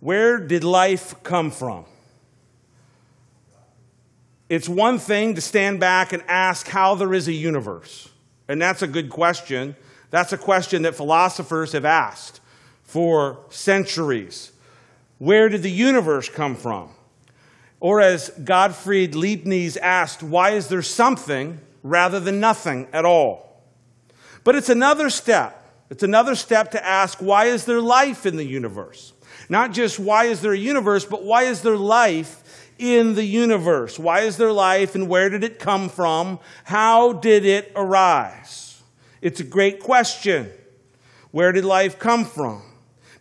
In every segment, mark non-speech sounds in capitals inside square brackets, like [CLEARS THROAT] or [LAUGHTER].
Where did life come from? It's one thing to stand back and ask how there is a universe. And that's a good question. That's a question that philosophers have asked for centuries. Where did the universe come from? Or as Gottfried Leibniz asked, why is there something rather than nothing at all? But it's another step. It's another step to ask, why is there life in the universe? Not just why is there a universe, but why is there life in the universe? Why is there life and where did it come from? How did it arise? It's a great question. Where did life come from?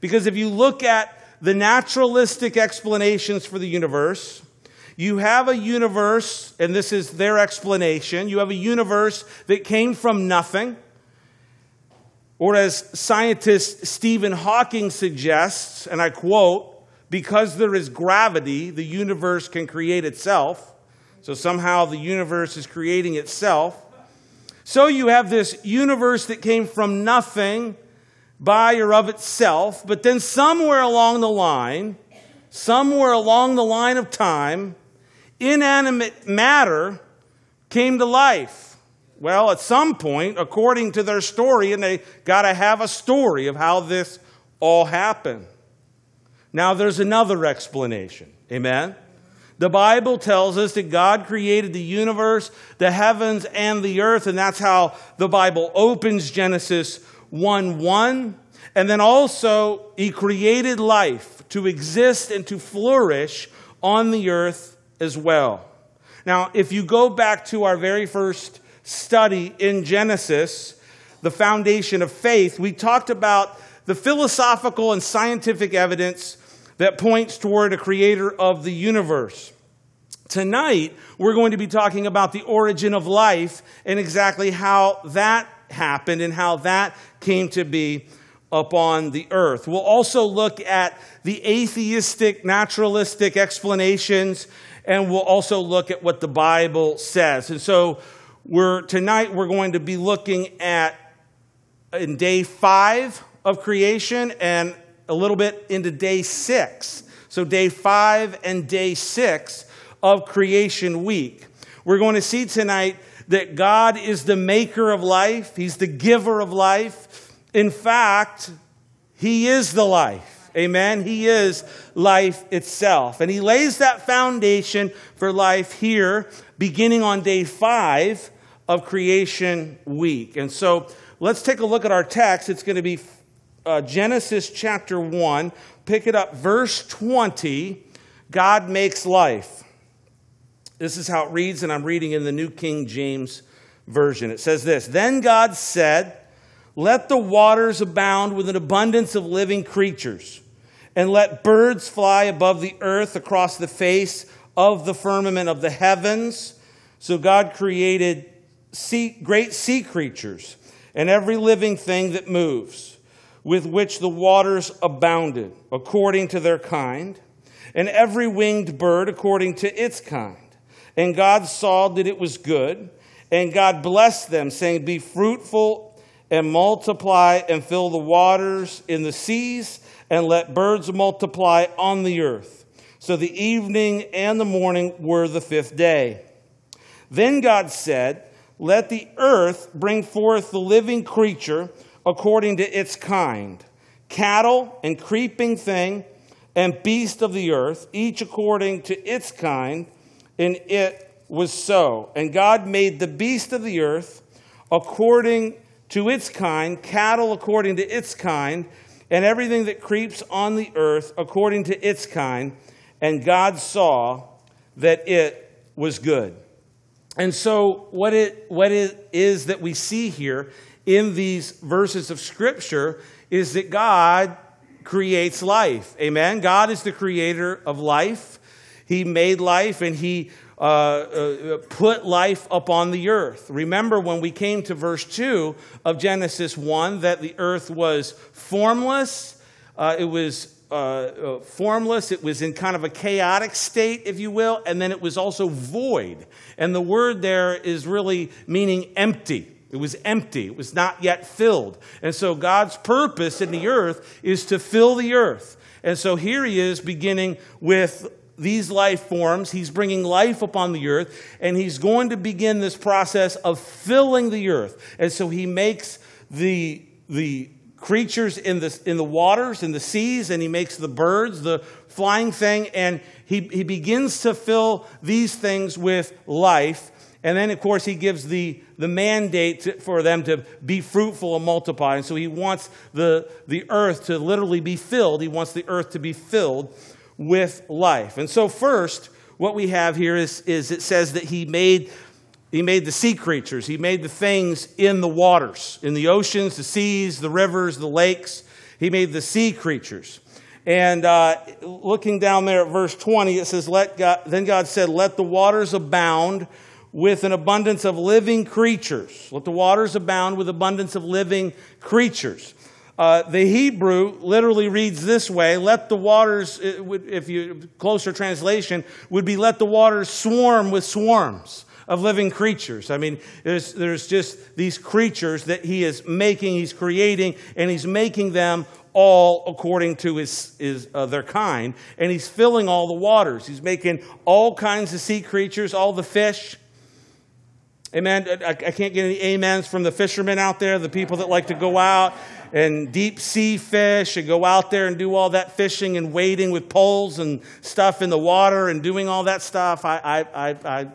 Because if you look at the naturalistic explanations for the universe, you have a universe, and this is their explanation, you have a universe that came from nothing or as scientist Stephen Hawking suggests, and I quote, because there is gravity, the universe can create itself. So somehow the universe is creating itself. So you have this universe that came from nothing by or of itself, but then somewhere along the line, somewhere along the line of time, inanimate matter came to life. Well, at some point, according to their story, and they got to have a story of how this all happened. Now, there's another explanation. Amen? The Bible tells us that God created the universe, the heavens, and the earth, and that's how the Bible opens Genesis 1 1. And then also, He created life to exist and to flourish on the earth as well. Now, if you go back to our very first study in Genesis, the foundation of faith, we talked about the philosophical and scientific evidence that points toward a creator of the universe. Tonight, we're going to be talking about the origin of life and exactly how that happened and how that came to be upon the earth. We'll also look at the atheistic, naturalistic explanations, and we'll also look at what the Bible says. And so, we're, tonight we're going to be looking at in day five of creation and a little bit into day six. So, day five and day six of creation week. We're going to see tonight that God is the maker of life, He's the giver of life. In fact, He is the life. Amen. He is life itself. And He lays that foundation for life here, beginning on day five of creation week. And so let's take a look at our text. It's going to be uh, Genesis chapter 1. Pick it up, verse 20. God makes life. This is how it reads, and I'm reading in the New King James Version. It says this Then God said, Let the waters abound with an abundance of living creatures, and let birds fly above the earth across the face of the firmament of the heavens. So God created sea, great sea creatures and every living thing that moves, with which the waters abounded, according to their kind, and every winged bird according to its kind. And God saw that it was good, and God blessed them, saying, Be fruitful and multiply and fill the waters in the seas, and let birds multiply on the earth. So the evening and the morning were the fifth day. Then God said, let the earth bring forth the living creature according to its kind cattle and creeping thing and beast of the earth, each according to its kind, and it was so. And God made the beast of the earth according to its kind, cattle according to its kind, and everything that creeps on the earth according to its kind. And God saw that it was good. And so, what it, what it is that we see here in these verses of Scripture is that God creates life. Amen? God is the creator of life. He made life and He uh, uh, put life upon the earth. Remember when we came to verse 2 of Genesis 1 that the earth was formless, uh, it was uh, uh, formless, it was in kind of a chaotic state, if you will, and then it was also void. And the word there is really meaning empty. It was empty. It was not yet filled. And so God's purpose in the earth is to fill the earth. And so here he is beginning with these life forms. He's bringing life upon the earth, and he's going to begin this process of filling the earth. And so he makes the, the creatures in the, in the waters, in the seas, and he makes the birds, the flying thing, and he, he begins to fill these things with life. And then, of course, he gives the, the mandate to, for them to be fruitful and multiply. And so he wants the, the earth to literally be filled. He wants the earth to be filled with life. And so, first, what we have here is, is it says that he made, he made the sea creatures, he made the things in the waters, in the oceans, the seas, the rivers, the lakes. He made the sea creatures. And uh, looking down there at verse 20, it says, Let God, Then God said, Let the waters abound with an abundance of living creatures. Let the waters abound with abundance of living creatures. Uh, the Hebrew literally reads this way let the waters, if you, closer translation, would be let the waters swarm with swarms of living creatures. I mean, there's, there's just these creatures that he is making, he's creating, and he's making them all according to his, his uh, their kind, and he's filling all the waters. He's making all kinds of sea creatures, all the fish. Amen. I, I can't get any amens from the fishermen out there, the people that like to go out and deep sea fish and go out there and do all that fishing and wading with poles and stuff in the water and doing all that stuff. I, I, I, I,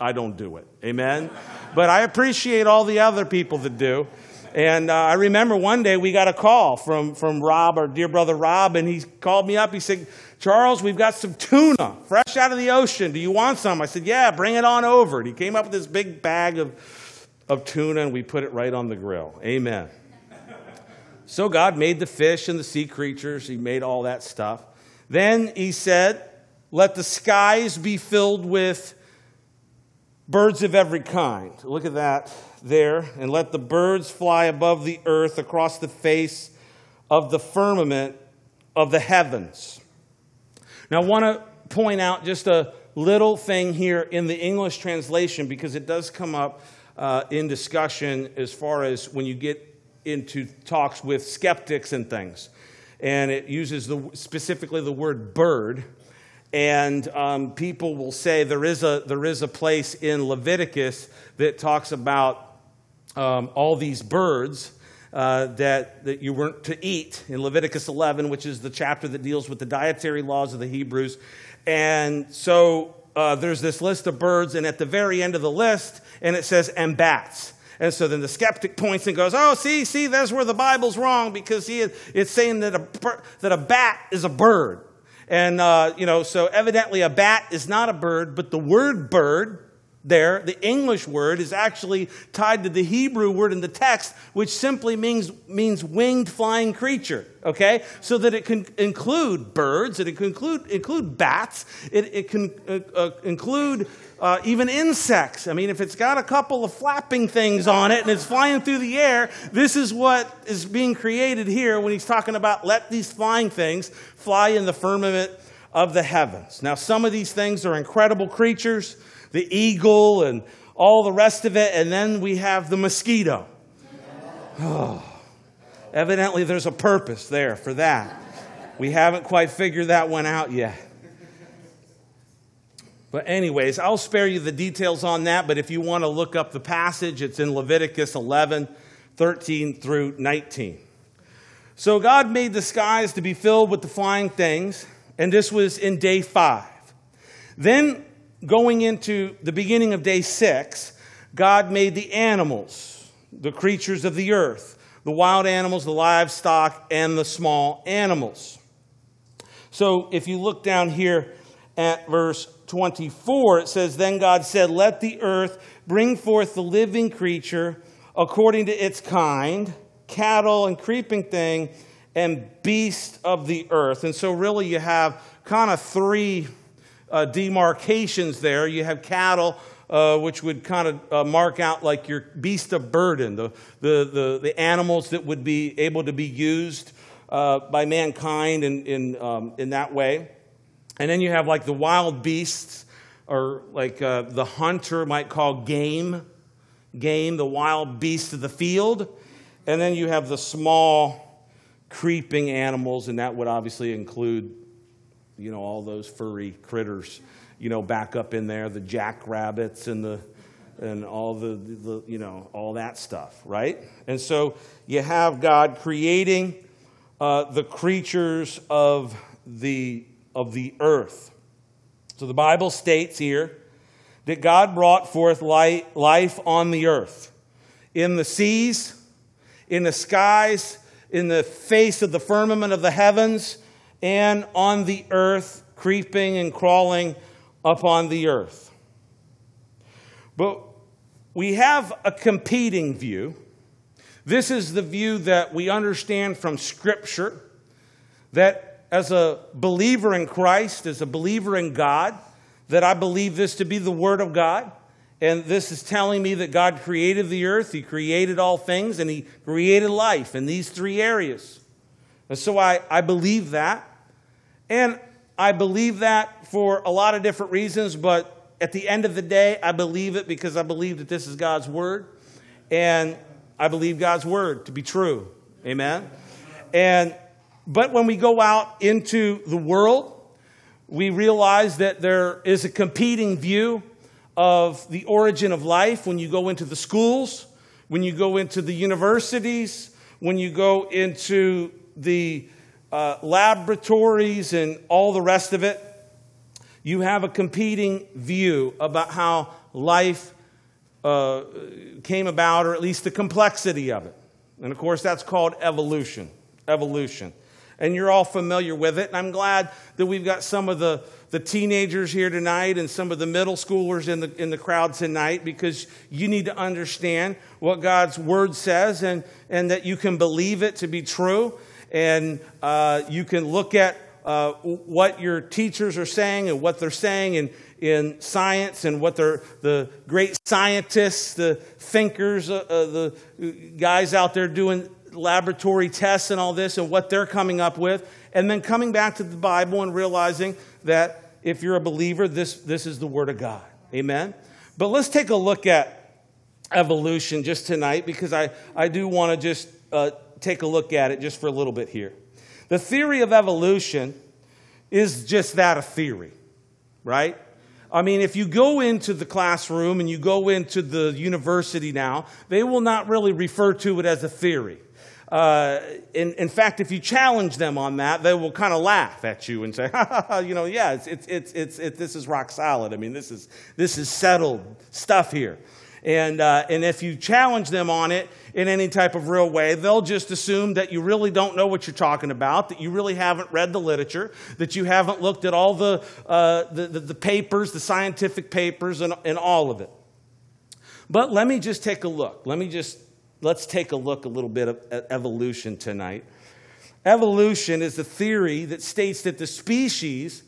I don't do it. Amen. But I appreciate all the other people that do. And uh, I remember one day we got a call from, from Rob, our dear brother Rob, and he called me up. He said, Charles, we've got some tuna fresh out of the ocean. Do you want some? I said, Yeah, bring it on over. And he came up with this big bag of, of tuna, and we put it right on the grill. Amen. So God made the fish and the sea creatures, He made all that stuff. Then He said, Let the skies be filled with birds of every kind. Look at that there. And let the birds fly above the earth across the face of the firmament of the heavens. Now, I want to point out just a little thing here in the English translation because it does come up uh, in discussion as far as when you get into talks with skeptics and things. And it uses the, specifically the word bird. And um, people will say there is, a, there is a place in Leviticus that talks about um, all these birds uh, that, that you weren't to eat in Leviticus 11, which is the chapter that deals with the dietary laws of the Hebrews. And so uh, there's this list of birds, and at the very end of the list, and it says, and bats. And so then the skeptic points and goes, Oh, see, see, that's where the Bible's wrong because he, it's saying that a, that a bat is a bird. And, uh, you know, so evidently a bat is not a bird, but the word bird there, the English word, is actually tied to the Hebrew word in the text, which simply means, means winged flying creature, okay? So that it can include birds, it can include, include bats, it, it can uh, uh, include uh, even insects. I mean, if it's got a couple of flapping things on it and it's flying through the air, this is what is being created here when he's talking about let these flying things fly in the firmament of the heavens. Now, some of these things are incredible creatures, the eagle and all the rest of it, and then we have the mosquito. Oh, [SIGHS] evidently, there's a purpose there for that. We haven't quite figured that one out yet. But, anyways, I'll spare you the details on that, but if you want to look up the passage, it's in Leviticus 11, 13 through 19. So, God made the skies to be filled with the flying things, and this was in day five. Then, going into the beginning of day six, God made the animals, the creatures of the earth, the wild animals, the livestock, and the small animals. So, if you look down here at verse 24, it says, Then God said, Let the earth bring forth the living creature according to its kind, cattle and creeping thing, and beast of the earth. And so, really, you have kind of three uh, demarcations there. You have cattle. Uh, which would kind of uh, mark out like your beast of burden, the, the, the, the, animals that would be able to be used uh, by mankind in, in, um, in that way. And then you have like the wild beasts, or like uh, the hunter might call game, game, the wild beast of the field. And then you have the small creeping animals, and that would obviously include, you know, all those furry critters, you know, back up in there, the jackrabbits and the and all the, the you know all that stuff, right? And so you have God creating uh, the creatures of the of the earth. So the Bible states here that God brought forth light, life on the earth, in the seas, in the skies, in the face of the firmament of the heavens, and on the earth, creeping and crawling upon the earth. But we have a competing view. This is the view that we understand from Scripture that as a believer in Christ, as a believer in God, that I believe this to be the Word of God. And this is telling me that God created the earth, He created all things, and He created life in these three areas. And so I, I believe that. And I believe that for a lot of different reasons, but at the end of the day, I believe it because I believe that this is God's Word. And I believe God's Word to be true. Amen? And but when we go out into the world, we realize that there is a competing view of the origin of life when you go into the schools, when you go into the universities, when you go into the uh, laboratories and all the rest of it. You have a competing view about how life uh, came about, or at least the complexity of it. And of course, that's called evolution. Evolution and you're all familiar with it. And I'm glad that we've got some of the, the teenagers here tonight and some of the middle schoolers in the, in the crowd tonight because you need to understand what God's word says and, and that you can believe it to be true. And uh, you can look at uh, what your teachers are saying and what they're saying in, in science and what they're, the great scientists, the thinkers, uh, uh the guys out there doing laboratory tests and all this and what they're coming up with, and then coming back to the Bible and realizing that if you're a believer, this, this is the Word of God. Amen? But let's take a look at evolution just tonight because I, I do want to just uh, take a look at it just for a little bit here. The theory of evolution is just that a theory, right? I mean, if you go into the classroom and you go into the university now, they will not really refer to it as a theory. Uh, in, in, fact, if you challenge them on that, they will kind of laugh at you and say, [LAUGHS] you know, yeah, it's, it's, it's, it's, it, this is rock solid. I mean, this is, this is settled stuff here. And, uh, and if you challenge them on it in any type of real way, they'll just assume that you really don't know what you're talking about, that you really haven't read the literature, that you haven't looked at all the, uh, the, the, the papers, the scientific papers, and, and all of it. But let me just take a look. Let me just let's take a look a little bit at evolution tonight. Evolution is the theory that states that the species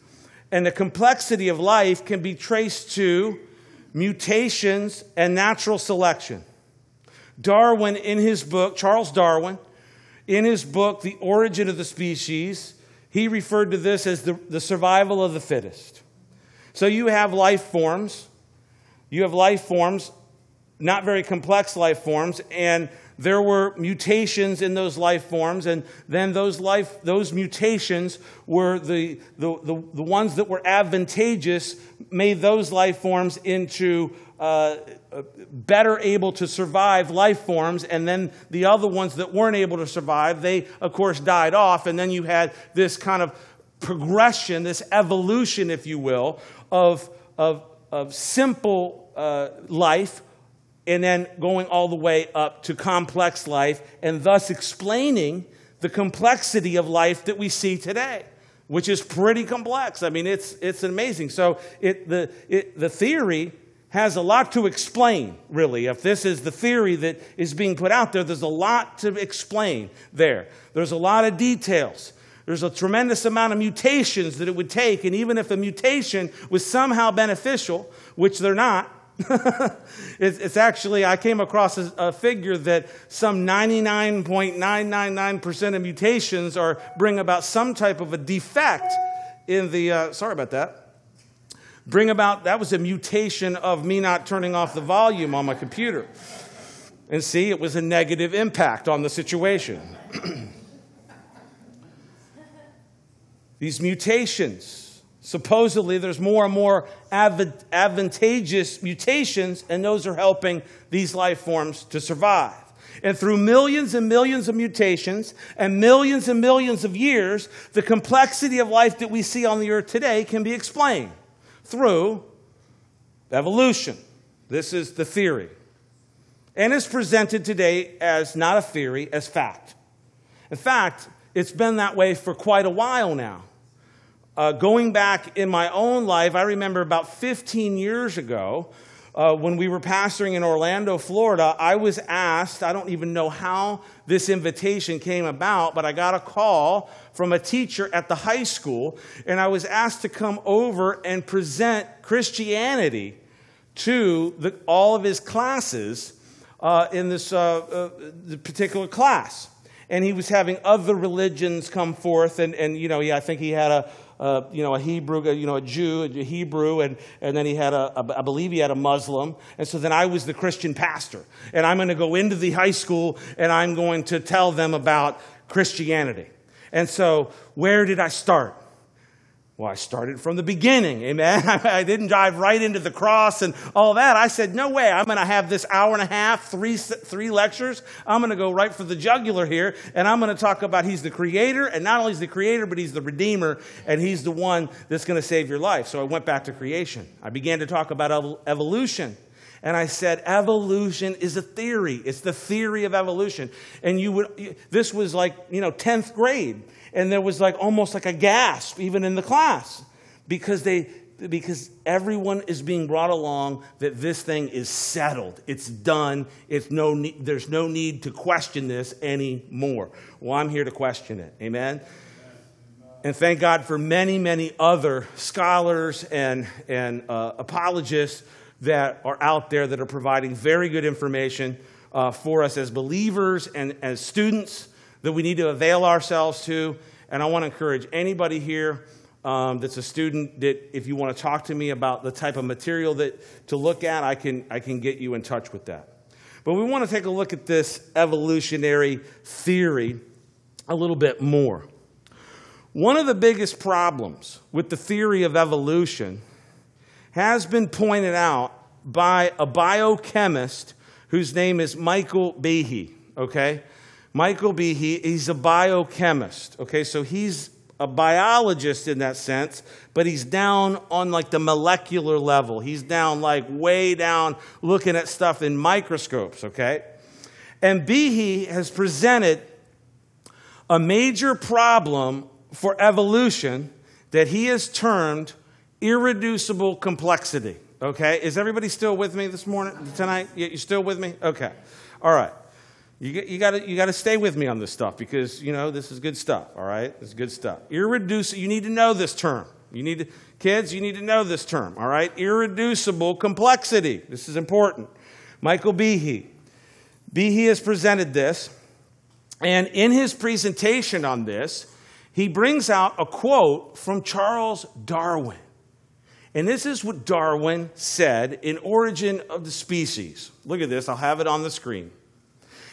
and the complexity of life can be traced to mutations and natural selection. Darwin, in his book, Charles Darwin, in his book, The Origin of the Species, he referred to this as the, the survival of the fittest. So you have life forms. You have life forms not very complex life forms, and there were mutations in those life forms, and then those, life, those mutations were the, the, the, the ones that were advantageous, made those life forms into uh, better able to survive life forms, and then the other ones that weren't able to survive, they, of course, died off, and then you had this kind of progression, this evolution, if you will, of, of, of simple uh, life and then going all the way up to complex life, and thus explaining the complexity of life that we see today, which is pretty complex. I mean, it's, it's amazing. So it, the, it, the theory has a lot to explain, really. If this is the theory that is being put out there, there's a lot to explain there. There's a lot of details. There's a tremendous amount of mutations that it would take, and even if a mutation was somehow beneficial, which they're not, [LAUGHS] it's, it's, actually, I came across a, a figure that some 99.999% of mutations are bring about some type of a defect in the, uh, sorry about that. Bring about, that was a mutation of me not turning off the volume on my computer. And see, it was a negative impact on the situation. [CLEARS THROAT] these mutations. Supposedly, there's more and more advantageous mutations, and those are helping these life forms to survive. And through millions and millions of mutations and millions and millions of years, the complexity of life that we see on the earth today can be explained through evolution. This is the theory. And is presented today as not a theory, as fact. In fact, it's been that way for quite a while now. Uh, going back in my own life, I remember about 15 years ago, uh, when we were pastoring in Orlando, Florida, I was asked, I don't even know how this invitation came about, but I got a call from a teacher at the high school, and I was asked to come over and present Christianity to the, all of his classes uh, in this uh, uh particular class. And he was having other religions come forth, and, and you know, yeah, I think he had a, uh, you know, a Hebrew, you know, a Jew, a Hebrew, and, and then he had a, a, I believe he had a Muslim. And so then I was the Christian pastor. And I'm going to go into the high school and I'm going to tell them about Christianity. And so where did I start? Well, I started from the beginning, amen. [LAUGHS] I didn't dive right into the cross and all that. I said, no way, I'm going to have this hour and a half, three, three lectures. I'm going to go right for the jugular here, and I'm going to talk about He's the Creator, and not only is the Creator, but He's the Redeemer, and He's the one that's going to save your life. So I went back to creation. I began to talk about evolution. And I said, evolution is a theory. It's the theory of evolution. And you would, this was like, you know, 10th grade and there was like almost like a gasp even in the class because they because everyone is being brought along that this thing is settled. It's done. It's no there's no need to question this anymore. Well i'm here to question it. Amen? And thank god for many many other scholars and and uh, apologists that are out there that are providing very good information uh, for us as believers and as students that we need to avail ourselves to. And I want to encourage anybody here um, that's a student that if you want to talk to me about the type of material that to look at, I can, I can get you in touch with that. But we want to take a look at this evolutionary theory a little bit more. One of the biggest problems with the theory of evolution has been pointed out by a biochemist whose name is Michael Behe, okay? Michael Behe, he's a biochemist. Okay, so he's a biologist in that sense, but he's down on like the molecular level. He's down like way down looking at stuff in microscopes, okay? And Behe has presented a major problem for evolution that he has termed irreducible complexity. Okay? Is everybody still with me this morning, tonight? You're still with me? Okay. All right. You, you got you to stay with me on this stuff because, you know, this is good stuff, all right? This is good stuff. Irreducible, you need to know this term. You need to, kids, you need to know this term, all right? Irreducible complexity. This is important. Michael Behe. Behe has presented this, and in his presentation on this, he brings out a quote from Charles Darwin. And this is what Darwin said in Origin of the Species. Look at this, I'll have it on the screen.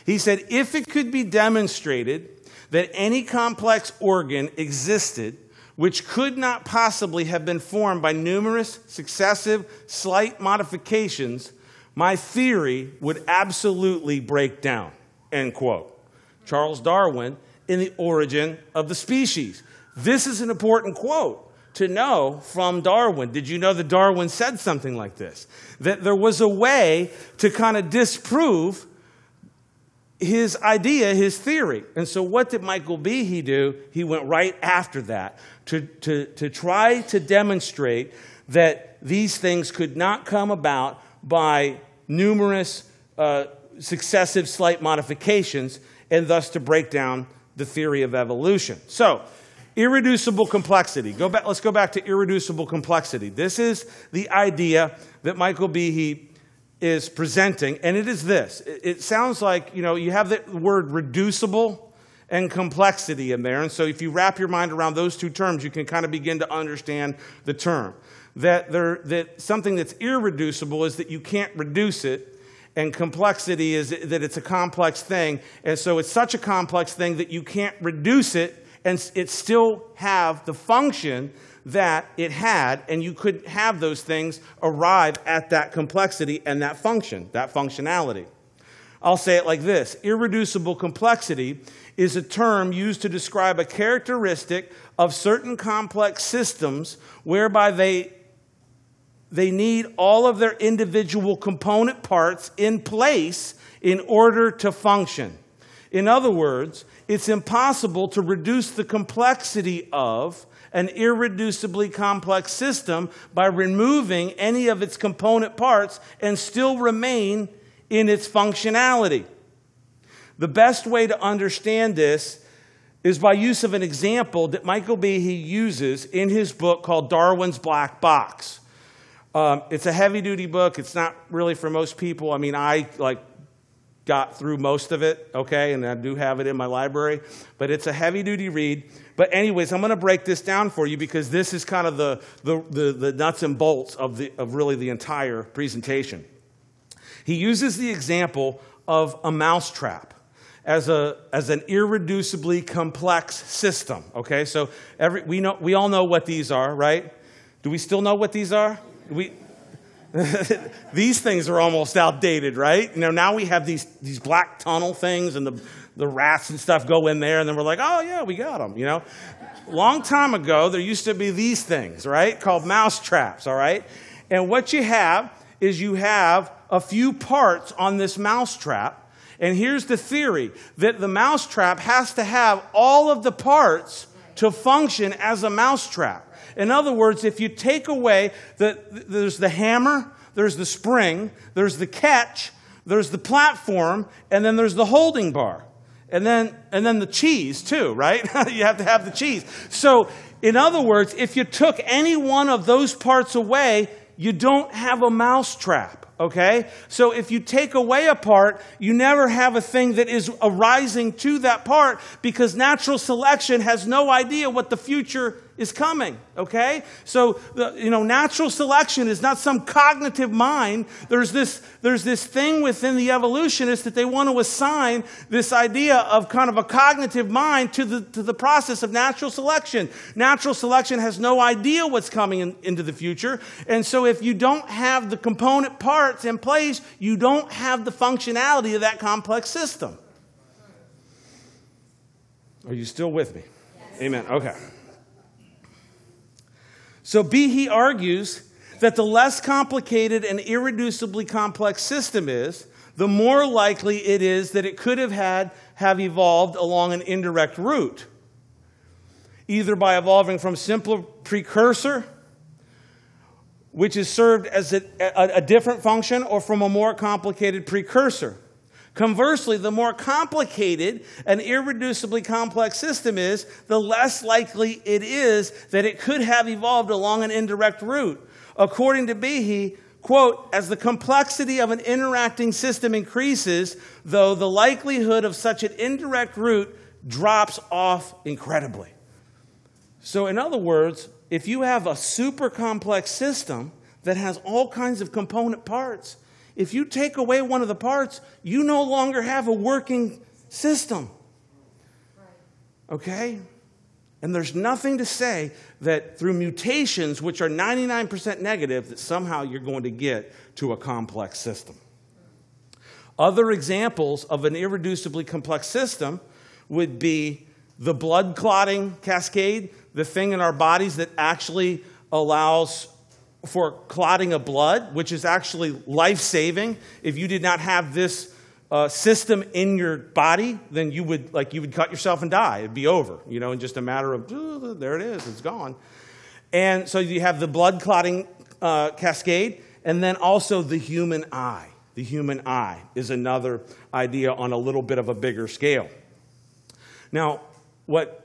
He said, if it could be demonstrated that any complex organ existed which could not possibly have been formed by numerous successive slight modifications, my theory would absolutely break down. End quote. Charles Darwin in The Origin of the Species. This is an important quote to know from Darwin. Did you know that Darwin said something like this? That there was a way to kind of disprove his idea, his theory. And so, what did Michael Behe do? He went right after that to, to, to try to demonstrate that these things could not come about by numerous uh, successive slight modifications, and thus to break down the theory of evolution. So, irreducible complexity. Go back, let's go back to irreducible complexity. This is the idea that Michael Behe is presenting, and it is this. It sounds like, you know, you have the word reducible and complexity in there. And so if you wrap your mind around those two terms, you can kind of begin to understand the term. That, there, that something that's irreducible is that you can't reduce it, and complexity is that it's a complex thing. And so it's such a complex thing that you can't reduce it and it still have the function that it had, and you could have those things arrive at that complexity and that function, that functionality. I'll say it like this irreducible complexity is a term used to describe a characteristic of certain complex systems whereby they, they need all of their individual component parts in place in order to function. In other words, it's impossible to reduce the complexity of an irreducibly complex system by removing any of its component parts and still remain in its functionality. The best way to understand this is by use of an example that Michael Behe uses in his book called Darwin's Black Box. Um, it's a heavy duty book. It's not really for most people. I mean, I like got through most of it, okay, and I do have it in my library, but it's a heavy duty read. But, anyways, I'm going to break this down for you because this is kind of the, the, the, the nuts and bolts of, the, of really the entire presentation. He uses the example of a mousetrap as, a, as an irreducibly complex system, okay? So, every, we, know, we all know what these are, right? Do we still know what these are? We, [LAUGHS] these things are almost outdated, right? You know, now we have these, these black tunnel things and the, the rats and stuff go in there, and then we're like, oh, yeah, we got them, you know? Long time ago, there used to be these things, right? Called mouse traps, all right? And what you have is you have a few parts on this mouse trap. And here's the theory that the mouse trap has to have all of the parts to function as a mouse trap. In other words, if you take away the, there's the hammer, there's the spring, there's the catch, there's the platform, and then there's the holding bar. And then, and then the cheese, too, right? [LAUGHS] you have to have the cheese. So, in other words, if you took any one of those parts away, you don't have a mouse trap okay? So if you take away a part, you never have a thing that is arising to that part because natural selection has no idea what the future is coming, okay? So, the, you know, natural selection is not some cognitive mind. There's this, there's this thing within the evolutionists that they want to assign this idea of kind of a cognitive mind to the, to the process of natural selection. Natural selection has no idea what's coming in, into the future. And so, if you don't have the component parts in place, you don't have the functionality of that complex system. Are you still with me? Yes. Amen. Okay. So Behe argues that the less complicated and irreducibly complex system is, the more likely it is that it could have had have evolved along an indirect route, either by evolving from simpler precursor, which is served as a, a, a different function, or from a more complicated precursor. Conversely, the more complicated an irreducibly complex system is, the less likely it is that it could have evolved along an indirect route. According to Behe, quote, as the complexity of an interacting system increases, though the likelihood of such an indirect route drops off incredibly. So, in other words, if you have a super complex system that has all kinds of component parts, if you take away one of the parts, you no longer have a working system. Okay? And there's nothing to say that through mutations, which are 99% negative, that somehow you're going to get to a complex system. Other examples of an irreducibly complex system would be the blood clotting cascade, the thing in our bodies that actually allows for clotting of blood, which is actually life saving. If you did not have this uh, system in your body, then you would like you would cut yourself and die. It'd be over, you know, in just a matter of oh, there it is, it's gone. And so you have the blood clotting uh, cascade, and then also the human eye. The human eye is another idea on a little bit of a bigger scale. Now, what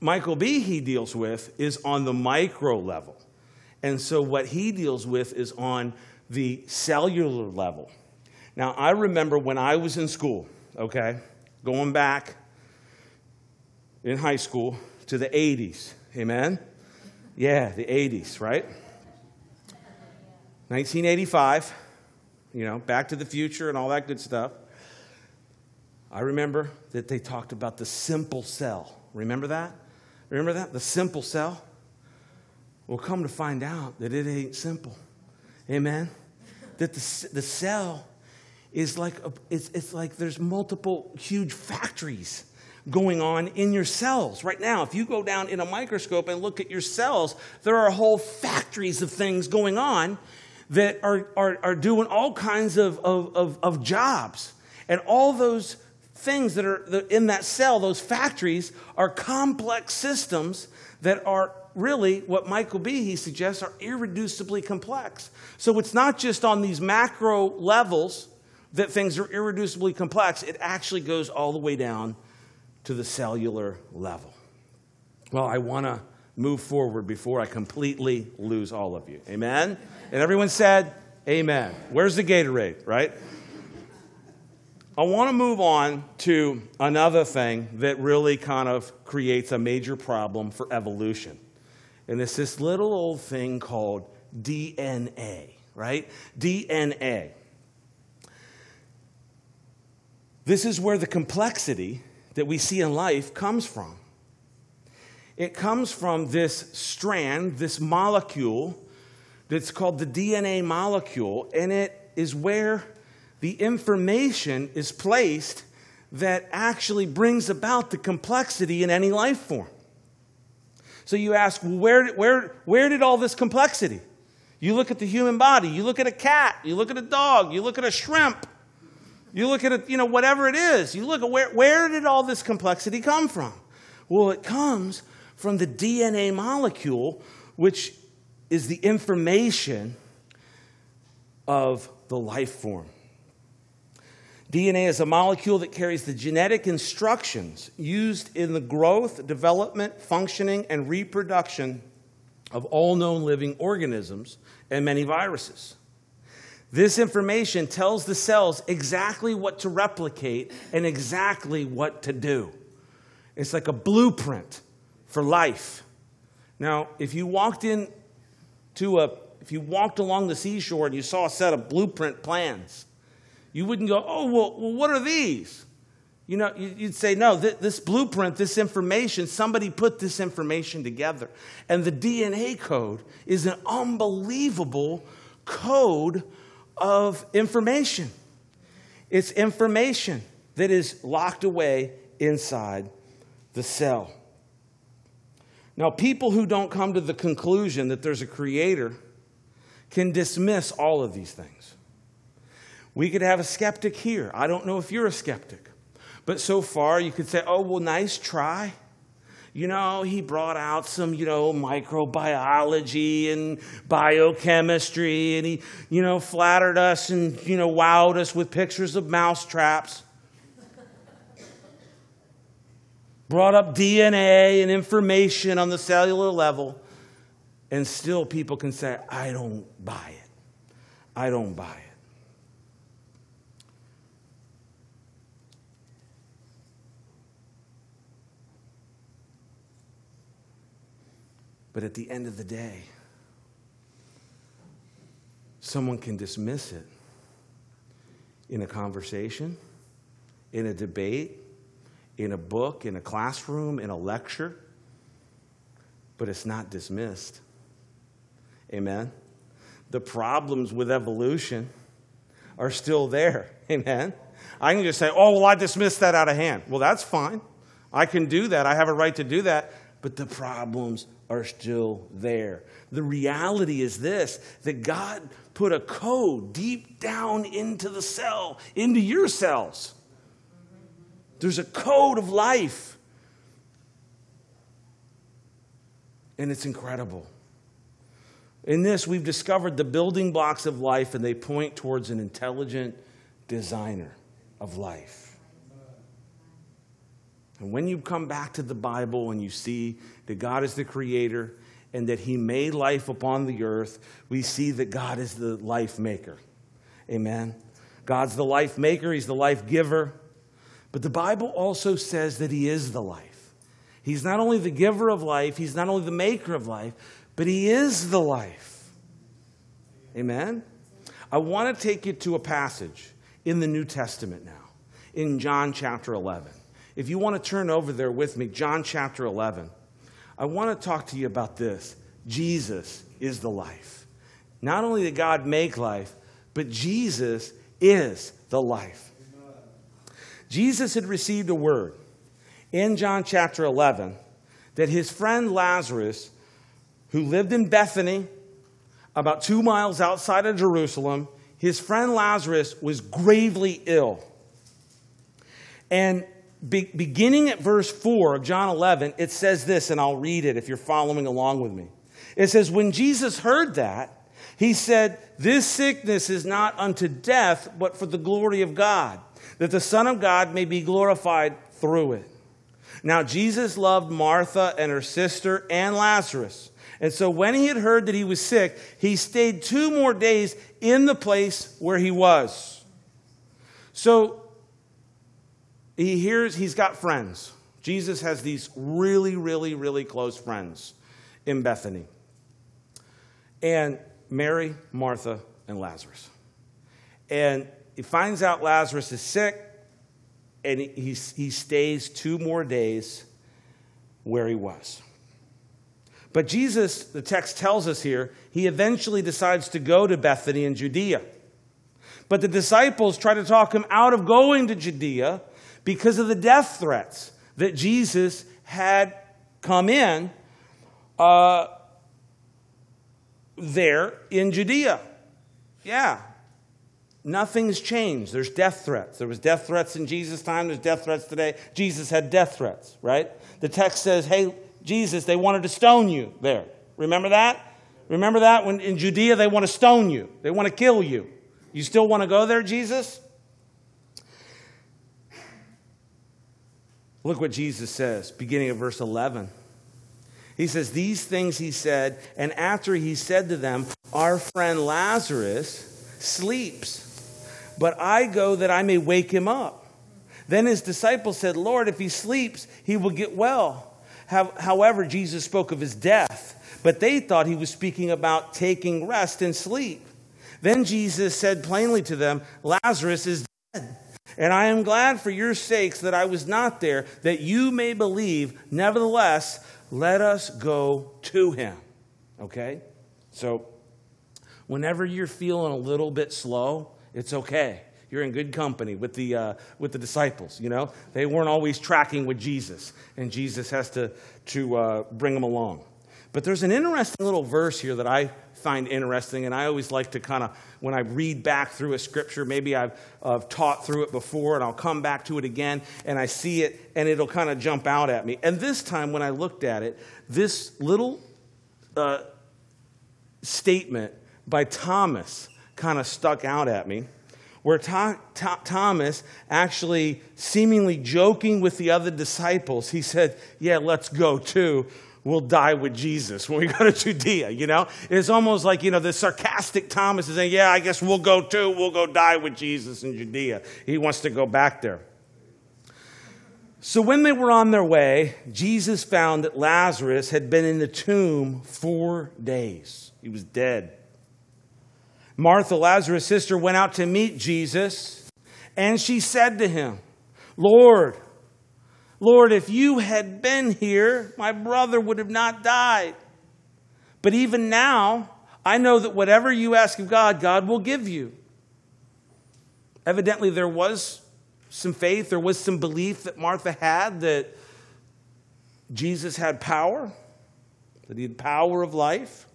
Michael Behe deals with is on the micro level. And so what he deals with is on the cellular level. Now, I remember when I was in school, okay, going back in high school to the 80s. Amen? Yeah, the 80s, right? 1985, you know, Back to the Future and all that good stuff. I remember that they talked about the simple cell. Remember that? Remember that? The simple cell? We'll come to find out that it ain't simple. Amen? That the, the cell is like, a, it's, it's like there's multiple huge factories going on in your cells. Right now, if you go down in a microscope and look at your cells, there are whole factories of things going on that are, are, are doing all kinds of, of, of, of jobs. And all those things that are in that cell, those factories, are complex systems that are really what Michael Behe suggests are irreducibly complex. So it's not just on these macro levels that things are irreducibly complex, it actually goes all the way down to the cellular level. Well, I want to move forward before I completely lose all of you. Amen? And everyone said, Amen. Where's the Gatorade, right? I want to move on to another thing that really kind of creates a major problem for evolution. And it's this little old thing called DNA, right? DNA. This is where the complexity that we see in life comes from. It comes from this strand, this molecule that's called the DNA molecule, and it is where the information is placed that actually brings about the complexity in any life form. So you ask, well, where, where, where did all this complexity? You look at the human body, you look at a cat, you look at a dog, you look at a shrimp, you look at it, you know, whatever it is, you look at where, where did all this complexity come from? Well, it comes from the DNA molecule, which is the information of the life form. DNA is a molecule that carries the genetic instructions used in the growth, development, functioning, and reproduction of all known living organisms and many viruses. This information tells the cells exactly what to replicate and exactly what to do. It's like a blueprint for life. Now, if you walked in to a if you walked along the seashore and you saw a set of blueprint plans, you wouldn't go, "Oh, well, well what are these?" You know, you'd say, "No, this blueprint, this information, somebody put this information together." And the DNA code is an unbelievable code of information. It's information that is locked away inside the cell. Now, people who don't come to the conclusion that there's a creator can dismiss all of these things. We could have a skeptic here. I don't know if you're a skeptic, but so far you could say, oh, well, nice try you know, he brought out some, you know, microbiology and biochemistry, and he, you know, flattered us and, you know, wowed us with pictures of mouse traps. brought up DNA and information on the cellular level, and still people can say, I don't buy it. I don't buy it. But at the end of the day, someone can dismiss it in a conversation, in a debate, in a book, in a classroom, in a lecture, but it's not dismissed. Amen? The problems with evolution are still there. [LAUGHS] Amen? I can just say, oh, well, I dismissed that out of hand. Well, that's fine. I can do that. I have a right to do that. But the problems are still there. The reality is this that God put a code deep down into the cell, into your cells. There's a code of life. And it's incredible. In this, we've discovered the building blocks of life, and they point towards an intelligent designer of life. And when you come back to the Bible and you see that God is the creator and that he made life upon the earth, we see that God is the life maker. Amen. God's the life maker, he's the life giver. But the Bible also says that he is the life. He's not only the giver of life, he's not only the maker of life, but he is the life. Amen. I want to take you to a passage in the New Testament now, in John chapter 11. If you want to turn over there with me, John chapter 11. I want to talk to you about this. Jesus is the life. Not only did God make life, but Jesus is the life. Jesus had received a word in John chapter 11 that his friend Lazarus, who lived in Bethany, about two miles outside of Jerusalem, his friend Lazarus was gravely ill. And be, beginning at verse 4 of John 11, it says this, and I'll read it if you're following along with me. It says, When Jesus heard that, he said, This sickness is not unto death, but for the glory of God, that the Son of God may be glorified through it. Now, Jesus loved Martha and her sister and Lazarus. And so when he had heard that he was sick, he stayed two more days in the place where he was. So he hears he's got friends. Jesus has these really, really, really close friends in Bethany. And Mary, Martha, and Lazarus. And he finds out Lazarus is sick, and he, he, stays two more days where he was. But Jesus, the text tells us here, he eventually decides to go to Bethany in Judea. But the disciples try to talk him out of going to Judea because of the death threats that Jesus had come in uh, there in Judea. Yeah. Nothing's changed. There's death threats. There was death threats in Jesus' time. There's death threats today. Jesus had death threats, right? The text says, hey, Jesus, they wanted to stone you there. Remember that? Remember that? When in Judea, they want to stone you, they want to kill you. You still want to go there, Jesus? Look what Jesus says, beginning of verse 11. He says, These things he said, and after he said to them, Our friend Lazarus sleeps, but I go that I may wake him up. Then his disciples said, Lord, if he sleeps, he will get well. However, Jesus spoke of his death, but they thought he was speaking about taking rest and sleep. Then Jesus said plainly to them, Lazarus is dead. And I am glad for your sakes that I was not there, that you may believe. Nevertheless, let us go to him. Okay? So, whenever you're feeling a little bit slow, it's okay. You're in good company with the, uh, with the disciples, you know? They weren't always tracking with Jesus, and Jesus has to, to uh, bring them along. But there's an interesting little verse here that I find interesting, and I always like to kind of, when I read back through a scripture, maybe I've uh, taught through it before, and I'll come back to it again, and I see it, and it'll kind of jump out at me. And this time, when I looked at it, this little uh, statement by Thomas kind of stuck out at me where Thomas actually seemingly joking with the other disciples, he said, Yeah, let's go too we'll die with Jesus when we go to Judea, you know? It's almost like, you know, the sarcastic Thomas is saying, yeah, I guess we'll go too. We'll go die with Jesus in Judea. He wants to go back there. So when they were on their way, Jesus found that Lazarus had been in the tomb four days. He was dead. Martha, Lazarus' sister, went out to meet Jesus, and she said to him, Lord, Lord, if you had been here, my brother would have not died. But even now, I know that whatever you ask of God, God will give you. Evidently, there was some faith, there was some belief that Martha had that Jesus had power, that he had power of life.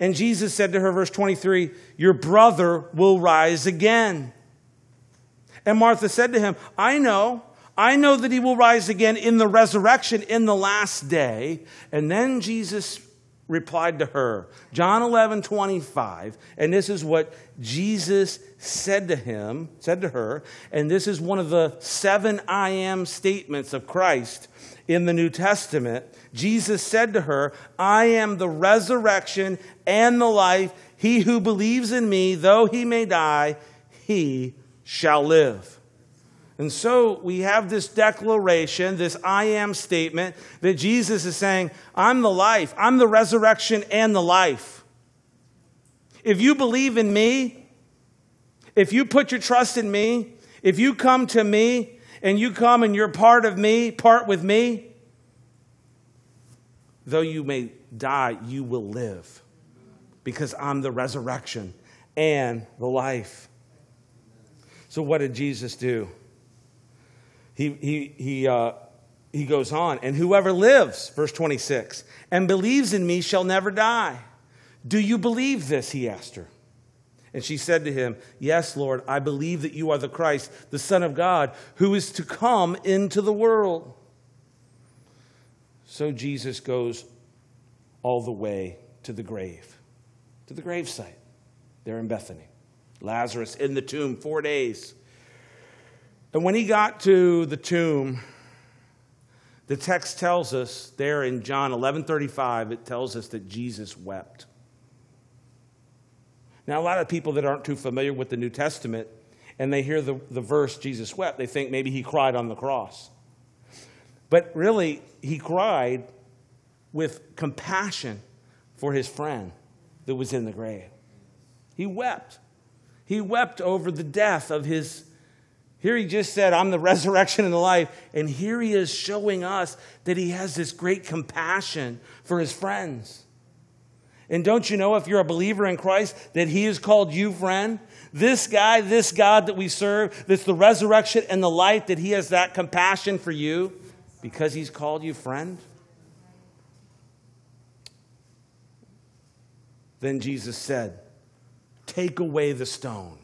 And Jesus said to her, verse 23, Your brother will rise again. And Martha said to him, I know I know that he will rise again in the resurrection in the last day. And then Jesus replied to her, John 11, 25, and this is what Jesus said to him, said to her, and this is one of the seven I am statements of Christ in the New Testament. Jesus said to her, I am the resurrection and the life. He who believes in me, though he may die, he shall live. And so we have this declaration, this I am statement that Jesus is saying, I'm the life, I'm the resurrection and the life. If you believe in me, if you put your trust in me, if you come to me and you come and you're part of me, part with me, though you may die, you will live because I'm the resurrection and the life. So, what did Jesus do? He, he, he, uh, he goes on, and whoever lives, verse 26, and believes in me shall never die. Do you believe this? He asked her. And she said to him, Yes, Lord, I believe that you are the Christ, the Son of God, who is to come into the world. So Jesus goes all the way to the grave, to the gravesite there in Bethany. Lazarus in the tomb, four days. And when he got to the tomb, the text tells us there in John 11:35 it tells us that Jesus wept. Now a lot of people that aren't too familiar with the New Testament and they hear the, the verse Jesus wept, they think maybe he cried on the cross. But really, he cried with compassion for his friend that was in the grave. He wept. He wept over the death of his. Here he just said, I'm the resurrection and the life. And here he is showing us that he has this great compassion for his friends. And don't you know, if you're a believer in Christ, that he has called you friend? This guy, this God that we serve, that's the resurrection and the life, that he has that compassion for you because he's called you friend? Then Jesus said, Take away the stone.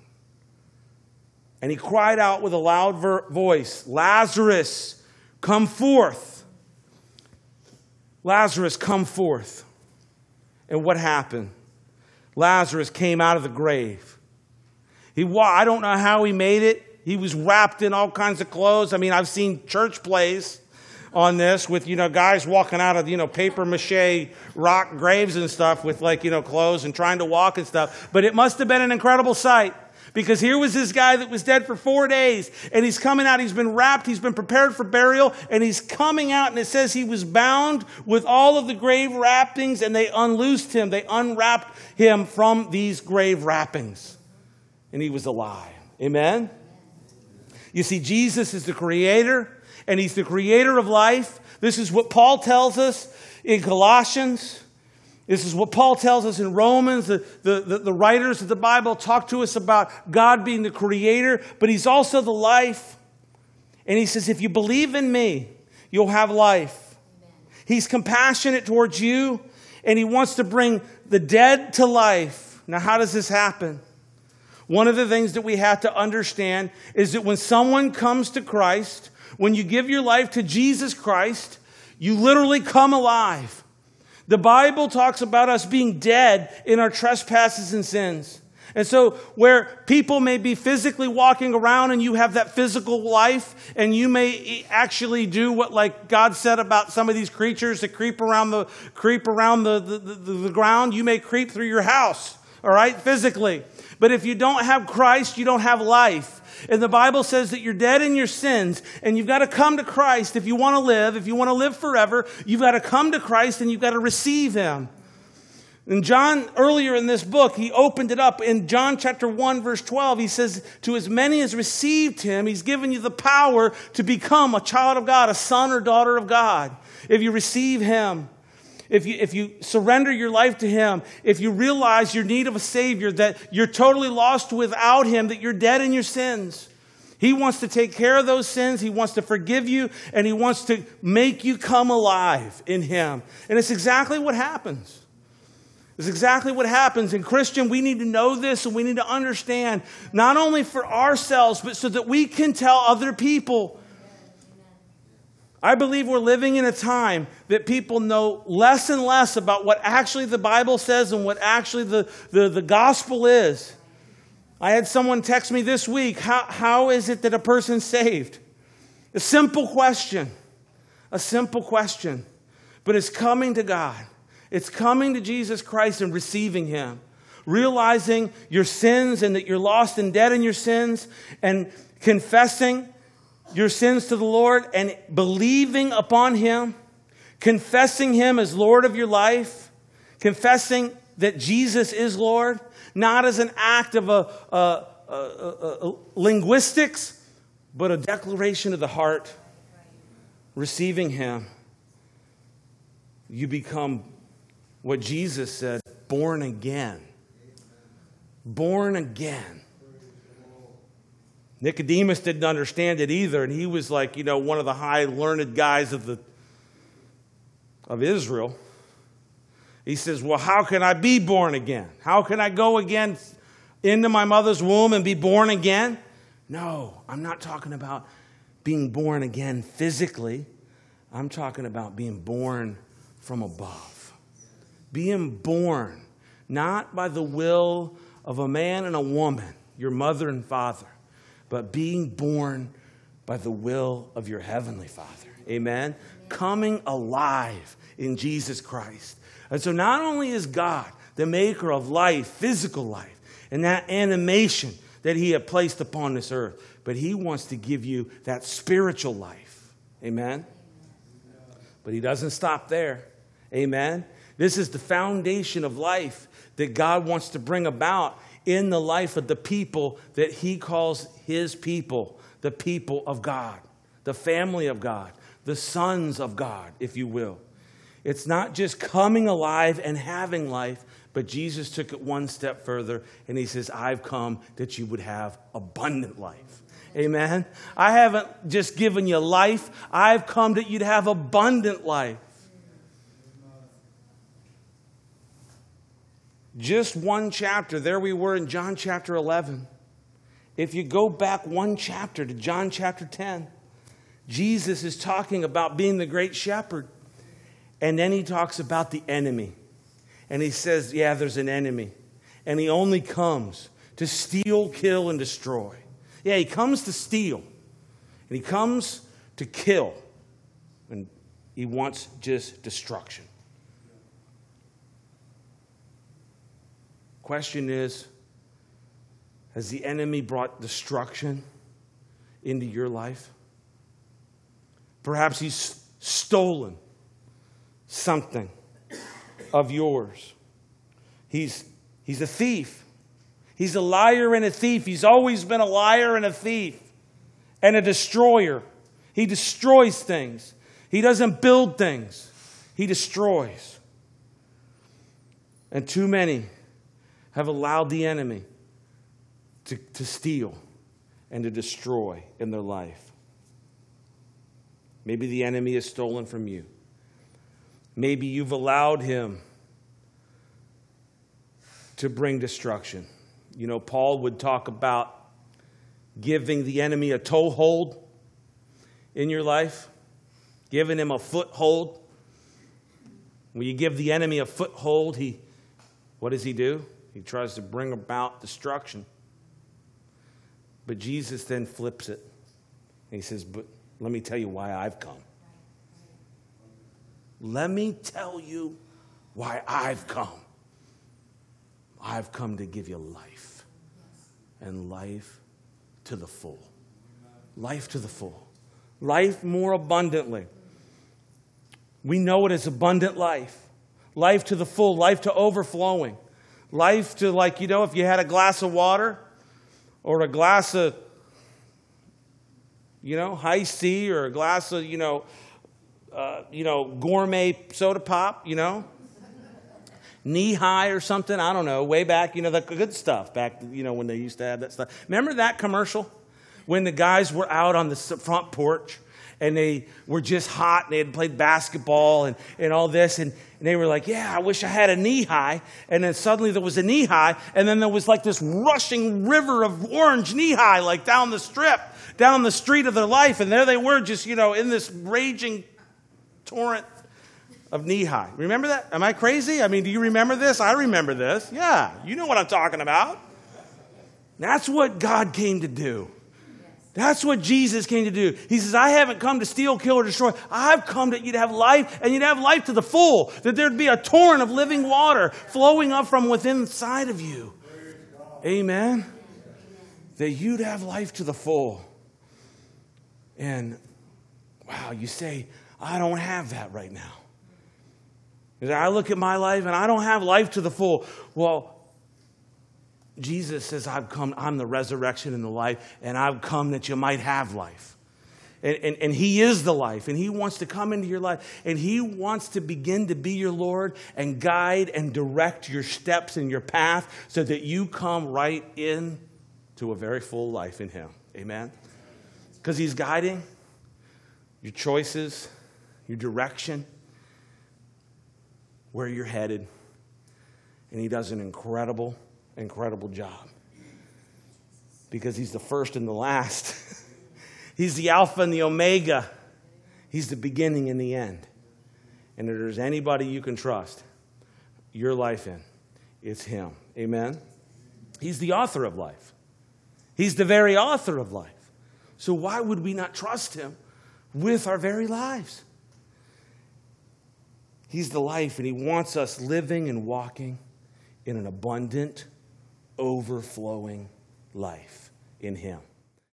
And he cried out with a loud voice, Lazarus, come forth. Lazarus, come forth. And what happened? Lazarus came out of the grave. He, I don't know how he made it. He was wrapped in all kinds of clothes. I mean, I've seen church plays on this with, you know, guys walking out of, you know, paper mache rock graves and stuff with like, you know, clothes and trying to walk and stuff. But it must have been an incredible sight. Because here was this guy that was dead for four days, and he's coming out. He's been wrapped, he's been prepared for burial, and he's coming out, and it says he was bound with all of the grave wrappings, and they unloosed him. They unwrapped him from these grave wrappings, and he was alive. Amen? You see, Jesus is the creator and He's the creator of life. This is what Paul tells us in Colossians. This is what Paul tells us in Romans. The, the, the, the, writers of the Bible talk to us about God being the creator, but He's also the life. And He says, if you believe in me, you'll have life. Amen. He's compassionate towards you, and He wants to bring the dead to life. Now, how does this happen? One of the things that we have to understand is that when someone comes to Christ, when you give your life to Jesus Christ, you literally come alive. The Bible talks about us being dead in our trespasses and sins. And so, where people may be physically walking around and you have that physical life, and you may actually do what, like God said about some of these creatures that creep around the creep around the, the, the, the ground, you may creep through your house, all right, physically. But if you don't have Christ, you don't have life. And the Bible says that you're dead in your sins and you've got to come to Christ if you want to live. If you want to live forever, you've got to come to Christ and you've got to receive Him. And John, earlier in this book, he opened it up. In John chapter 1, verse 12, he says, To as many as received him, he's given you the power to become a child of God, a son or daughter of God. If you receive him if you, if you surrender your life to Him, if you realize your need of a Savior, that you're totally lost without Him, that you're dead in your sins. He wants to take care of those sins. He wants to forgive you, and He wants to make you come alive in Him. And it's exactly what happens. It's exactly what happens. And, Christian, we need to know this and we need to understand, not only for ourselves, but so that we can tell other people I believe we're living in a time that people know less and less about what actually the Bible says and what actually the, the, the gospel is. I had someone text me this week how, how is it that a person's saved? A simple question. A simple question. But it's coming to God, it's coming to Jesus Christ and receiving Him, realizing your sins and that you're lost and dead in your sins, and confessing your sins to the Lord and believing upon Him, confessing Him as Lord of your life, confessing that Jesus is Lord, not as an act of a, a, a, linguistics, but a declaration of the heart, receiving Him. you become what Jesus said born again. Born again. Nicodemus didn't understand it either, and he was like, you know, one of the high learned guys of the of Israel. He says, Well, how can I be born again? How can I go again into my mother's womb and be born again? No, I'm not talking about being born again physically. I'm talking about being born from above. Being born not by the will of a man and a woman, your mother and father, but being born by the will of your heavenly Father. Amen? Coming alive in Jesus Christ. And so not only is God the maker of life, physical life, and that animation that He had placed upon this earth, but He wants to give you that spiritual life. Amen? But He doesn't stop there. Amen? This is the foundation of life that God wants to bring about in the life of the people that He calls His people, the people of God, the family of God, the sons of God, if you will. It's not just coming alive and having life, but Jesus took it one step further and he says, I've come that you would have abundant life. Amen. I haven't just given you life, I've come that you'd have abundant life. Just one chapter, there we were in John chapter 11. If you go back one chapter to John chapter 10, Jesus is talking about being the great shepherd. And then he talks about the enemy. And he says, Yeah, there's an enemy. And he only comes to steal, kill, and destroy. Yeah, he comes to steal. And he comes to kill. And he wants just destruction. Question is Has the enemy brought destruction into your life? Perhaps he's stolen something of yours. He's, he's a thief. He's a liar and a thief. He's always been a liar and a thief and a destroyer. He destroys things. He doesn't build things, he destroys. And too many have allowed the enemy to, to steal and to destroy in their life. Maybe the enemy has stolen from you. Maybe you've allowed him to bring destruction. You know, Paul would talk about giving the enemy a toehold in your life, giving him a foothold. When you give the enemy a foothold, he what does he do? He tries to bring about destruction. But Jesus then flips it. he says, But let me tell you why I've come. Let me tell you why I've come. I've come to give you life and life to the full. Life to the full. Life more abundantly. We know it as abundant life. Life to the full, life to overflowing. Life to, like, you know, if you had a glass of water or a glass of, you know, Hi-C or a glass of, you know, uh, you know, gourmet soda pop, you know, Nehi or something. I don't know. Way back, you know, the good stuff back, you know, when they used to have that stuff. Remember that commercial when the guys were out on the front porch and they were just hot and they had played basketball and, and all this and, and they were like, yeah, I wish I had a Nehi. And then suddenly there was a Nehi. and then there was like this rushing river of orange Nehi, like down the strip, down the street of their life. And there they were just, you know, in this raging torrent of Nehi. Remember that? Am I crazy? I mean, do you remember this? I remember this. Yeah, you know what I'm talking about. That's what God came to do. That's what Jesus came to do. He says, I haven't come to steal, kill, or destroy. I've come that you'd have life and you'd have life to the full, that there'd be a torrent of living water flowing up from within inside of you. Amen. That you'd have life to the full. And wow, you say, I don't have that right now. I look at my life and I don't have life to the full. Well, Jesus says, I've come, I'm the resurrection and the life, and I've come that you might have life. And, and, and, He is the life, and He wants to come into your life, and He wants to begin to be your Lord and guide and direct your steps and your path so that you come right in to a very full life in Him. Amen? Because He's guiding your choices, your direction, where you're headed, and He does an incredible, incredible job. Because He's the first and the last. [LAUGHS] He's the Alpha and the Omega. He's the beginning and the end. And if there's anybody you can trust your life in, it's Him. Amen? He's the author of life, He's the very author of life. So why would we not trust Him with our very lives? He's the life, and He wants us living and walking in an abundant, overflowing life in Him.